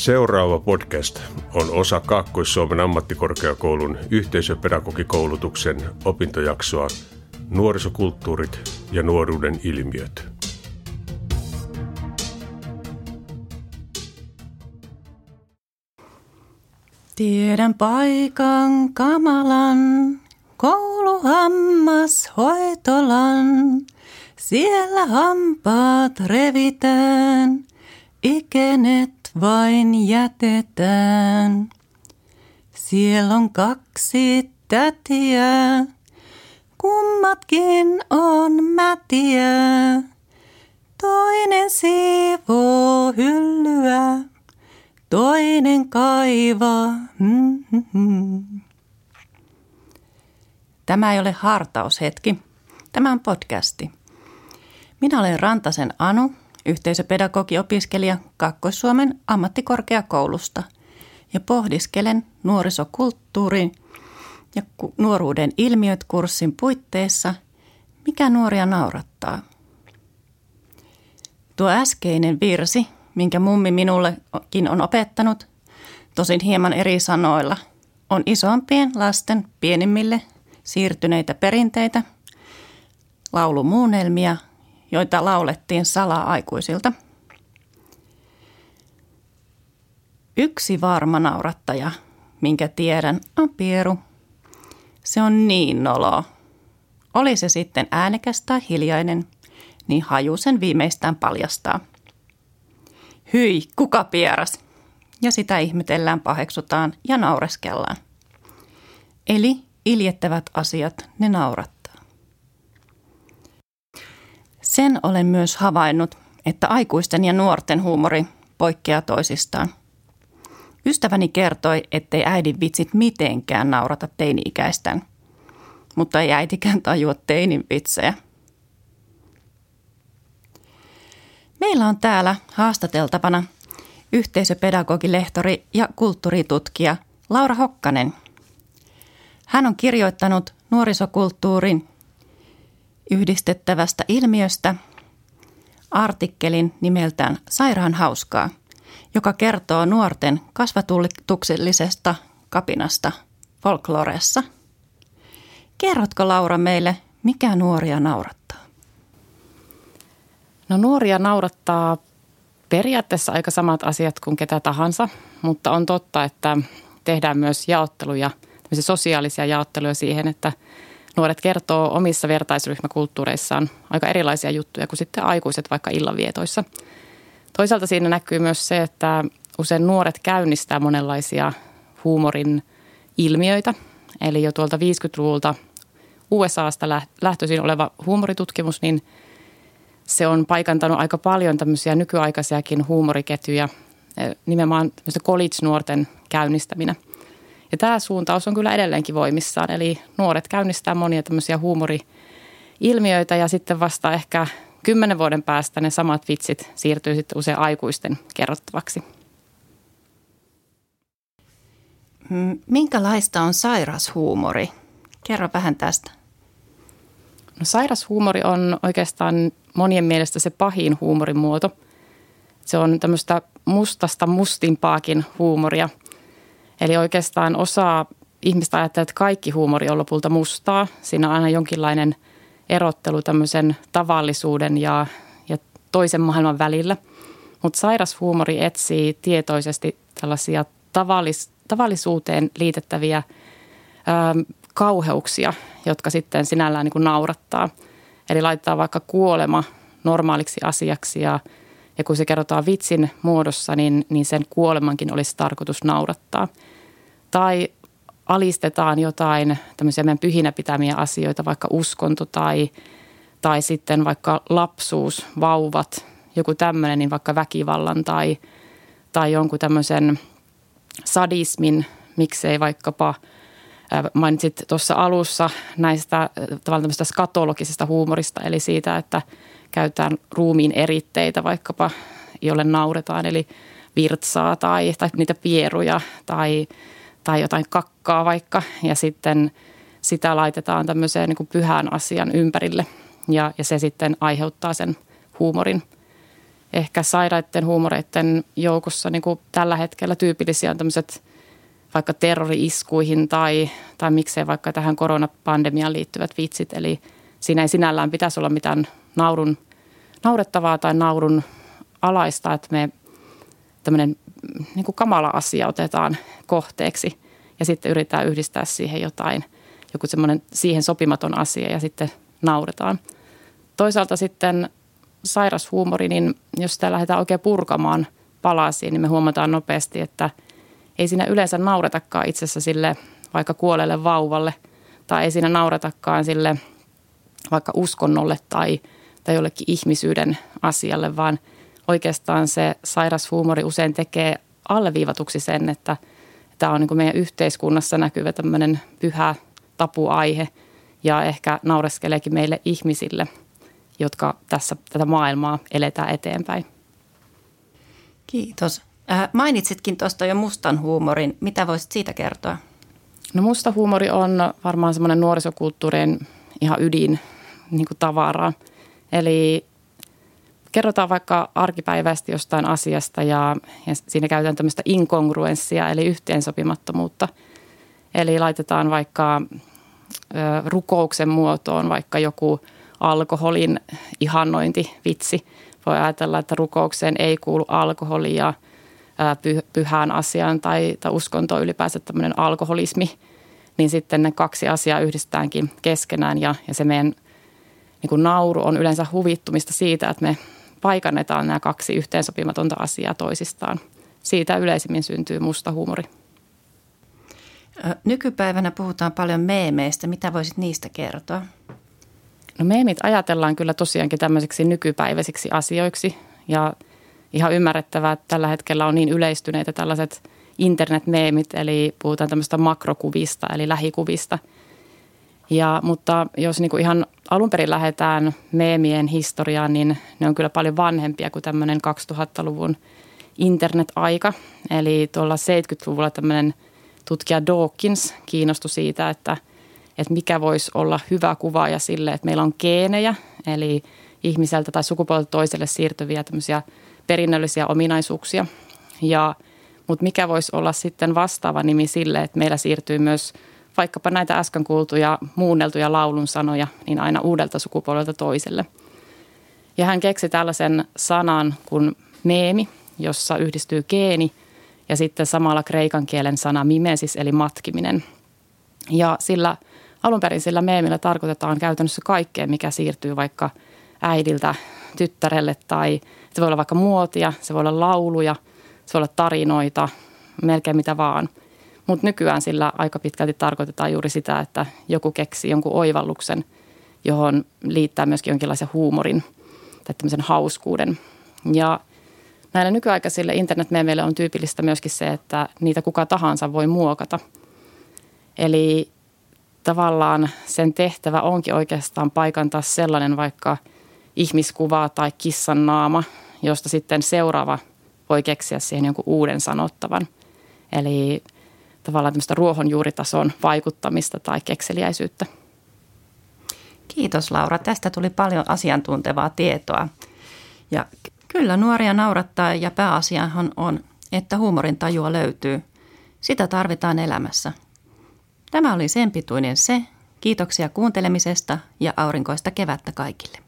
Seuraava podcast on osa Kaakkois-Suomen ammattikorkeakoulun yhteisöpedagogikoulutuksen opintojaksoa Nuorisokulttuurit ja nuoruuden ilmiöt. Tiedän paikan kamalan, kouluhammashoitolan. Siellä hampaat revitään, ikenet vain jätetään. Siellä on kaksi tätiä, kummatkin on mätiä. Toinen siivoo hyllyä, toinen kaivaa. Mm-hmm. Tämä ei ole hartaushetki. Tämä on podcasti. Minä olen Rantasen Anu, yhteisöpedagogiopiskelija Kaakkois-Suomen ammattikorkeakoulusta ja pohdiskelen nuorisokulttuurin ja nuoruuden ilmiöt kurssin puitteissa, mikä nuoria naurattaa. Tuo äskeinen virsi, minkä mummi minullekin on opettanut, tosin hieman eri sanoilla, on isompien lasten pienimmille siirtyneitä perinteitä, laulumuunelmia – joita laulettiin salaa aikuisilta. Yksi varma naurattaja, minkä tiedän, on Pieru. Se on niin nolo. Oli se sitten äänekäs tai hiljainen, niin haju sen viimeistään paljastaa. Hyi, kuka pieras? Ja sitä ihmetellään, paheksutaan ja naureskellaan. Eli iljettävät asiat, ne naurat. Sen olen myös havainnut, että aikuisten ja nuorten huumori poikkeaa toisistaan. Ystäväni kertoi, ettei äidin vitsit mitenkään naurata teini-ikäistään, mutta ei äitikään tajua teinin vitsejä. Meillä on täällä haastateltavana yhteisöpedagogilehtori ja kulttuuritutkija Laura Hokkanen. Hän on kirjoittanut nuorisokulttuurin yhdistettävästä ilmiöstä artikkelin nimeltään Sairaan hauskaa, joka kertoo nuorten kasvatuksellisesta kapinasta folkloreessa. Kerrotko Laura meille, mikä nuoria naurattaa? No nuoria naurattaa periaatteessa aika samat asiat kuin ketä tahansa, mutta on totta, että tehdään myös jaotteluja, sosiaalisia jaotteluja siihen, että – nuoret kertoo omissa vertaisryhmäkulttuureissaan aika erilaisia juttuja kuin sitten aikuiset vaikka illanvietoissa. Toisaalta siinä näkyy myös se, että usein nuoret käynnistää monenlaisia huumorin ilmiöitä. Eli jo tuolta 50-luvulta USAsta lähtöisin oleva huumoritutkimus, niin se on paikantanut aika paljon tämmöisiä nykyaikaisiakin huumoriketjuja, eh, nimenomaan college-nuorten käynnistäminä – ja tämä suuntaus on kyllä edelleenkin voimissaan, eli nuoret käynnistää monia tämmöisiä huumori-ilmiöitä ja sitten vasta ehkä kymmenen vuoden päästä ne samat vitsit siirtyy sitten usein aikuisten kerrottavaksi. Minkälaista on sairashuumori? Kerro vähän tästä. No, sairashuumori on oikeastaan monien mielestä se pahin huumorimuoto. Se on tämmöistä mustasta mustimpaakin huumoria – Eli oikeastaan osa ihmistä ajattelee, että kaikki huumori on lopulta mustaa. Siinä on aina jonkinlainen erottelu tämmöisen tavallisuuden ja, ja toisen maailman välillä. Mutta sairas huumori etsii tietoisesti tällaisia tavallis, tavallisuuteen liitettäviä ö, kauheuksia, jotka sitten sinällään niin kuin naurattaa. Eli laittaa vaikka kuolema normaaliksi asiaksi ja, ja kun se kerrotaan vitsin muodossa, niin, niin sen kuolemankin olisi tarkoitus naurattaa – tai alistetaan jotain tämmöisiä meidän pyhinä pitämiä asioita, vaikka uskonto tai, tai sitten vaikka lapsuus, vauvat, joku tämmöinen, niin vaikka väkivallan tai, tai jonkun tämmöisen sadismin, miksei vaikkapa mainitsit tuossa alussa näistä tavallaan tämmöistä skatologisesta huumorista, eli siitä, että käytetään ruumiin eritteitä vaikkapa, jolle nauretaan, eli virtsaa tai, tai niitä pieruja tai tai jotain kakkaa vaikka ja sitten sitä laitetaan tämmöiseen niin kuin pyhän asian ympärille ja, ja se sitten aiheuttaa sen huumorin. ehkä sairaiden huumoreiden joukossa niin kuin tällä hetkellä tyypillisiä on tämmöiset vaikka terrori-iskuihin tai, tai miksei vaikka tähän koronapandemiaan liittyvät vitsit. Eli siinä ei sinällään pitäisi olla mitään naurun, naurettavaa tai naurun alaista, että me tämmöinen niin kuin kamala asia otetaan kohteeksi ja sitten yritetään yhdistää siihen jotain, joku semmoinen siihen sopimaton asia ja sitten nauretaan. Toisaalta sitten sairashuumori, niin jos sitä lähdetään oikein purkamaan palasiin, niin me huomataan nopeasti, että ei siinä yleensä nauretakaan itsessä sille vaikka kuolelle vauvalle tai ei siinä nauretakaan sille vaikka uskonnolle tai, tai jollekin ihmisyyden asialle, vaan oikeastaan se sairashuumori usein tekee alleviivatuksi sen, että tämä on niin meidän yhteiskunnassa näkyvä tämmöinen pyhä tapuaihe ja ehkä naureskeleekin meille ihmisille – jotka tässä tätä maailmaa eletään eteenpäin. Kiitos. Mainitsitkin tuosta jo mustan huumorin. Mitä voisit siitä kertoa? No musta huumori on varmaan semmoinen nuorisokulttuurien ihan ydin niin kuin tavaraa. Eli kerrotaan vaikka arkipäiväisesti jostain asiasta ja, ja siinä käytetään tämmöistä inkongruenssia eli yhteensopimattomuutta. Eli laitetaan vaikka ö, rukouksen muotoon vaikka joku – alkoholin ihannointivitsi. Voi ajatella, että rukoukseen ei kuulu alkoholi pyhään asiaan tai, tai uskontoon ylipäänsä tämmöinen alkoholismi, niin sitten ne kaksi asiaa yhdistetäänkin keskenään ja, ja se meidän niin kuin nauru on yleensä huvittumista siitä, että me paikannetaan nämä kaksi yhteensopimatonta asiaa toisistaan. Siitä yleisimmin syntyy musta huumori. Nykypäivänä puhutaan paljon meemeistä. Mitä voisit niistä kertoa? No meemit ajatellaan kyllä tosiaankin tämmöisiksi nykypäiväisiksi asioiksi ja ihan ymmärrettävää, että tällä hetkellä on niin yleistyneitä tällaiset internetmeemit, eli puhutaan tämmöistä makrokuvista eli lähikuvista. Ja, mutta jos niin kuin ihan alun perin lähdetään meemien historiaan, niin ne on kyllä paljon vanhempia kuin tämmöinen 2000-luvun internet-aika. Eli tuolla 70-luvulla tämmöinen tutkija Dawkins kiinnostui siitä, että – että mikä voisi olla hyvä kuvaaja sille, että meillä on geenejä, eli ihmiseltä tai sukupuolelta toiselle siirtyviä tämmöisiä perinnöllisiä ominaisuuksia. Ja, mutta mikä voisi olla sitten vastaava nimi sille, että meillä siirtyy myös vaikkapa näitä äsken kuultuja muunneltuja laulun sanoja, niin aina uudelta sukupuolelta toiselle. Ja hän keksi tällaisen sanan kuin meemi, jossa yhdistyy geeni ja sitten samalla kreikan kielen sana mimesis eli matkiminen. Ja sillä – alun perin sillä meemillä tarkoitetaan käytännössä kaikkea, mikä siirtyy vaikka äidiltä tyttärelle tai se voi olla vaikka muotia, se voi olla lauluja, se voi olla tarinoita, melkein mitä vaan. Mutta nykyään sillä aika pitkälti tarkoitetaan juuri sitä, että joku keksi jonkun oivalluksen, johon liittää myöskin jonkinlaisen huumorin tai tämmöisen hauskuuden. Ja näille nykyaikaisille internetmeemeille on tyypillistä myöskin se, että niitä kuka tahansa voi muokata. Eli tavallaan sen tehtävä onkin oikeastaan paikantaa sellainen vaikka ihmiskuva tai kissan naama, josta sitten seuraava voi keksiä siihen jonkun uuden sanottavan. Eli tavallaan tämmöistä ruohonjuuritason vaikuttamista tai kekseliäisyyttä. Kiitos Laura. Tästä tuli paljon asiantuntevaa tietoa. Ja kyllä nuoria naurattaa ja pääasiahan on, että huumorin tajua löytyy. Sitä tarvitaan elämässä – Tämä oli sen pituinen se. Kiitoksia kuuntelemisesta ja aurinkoista kevättä kaikille.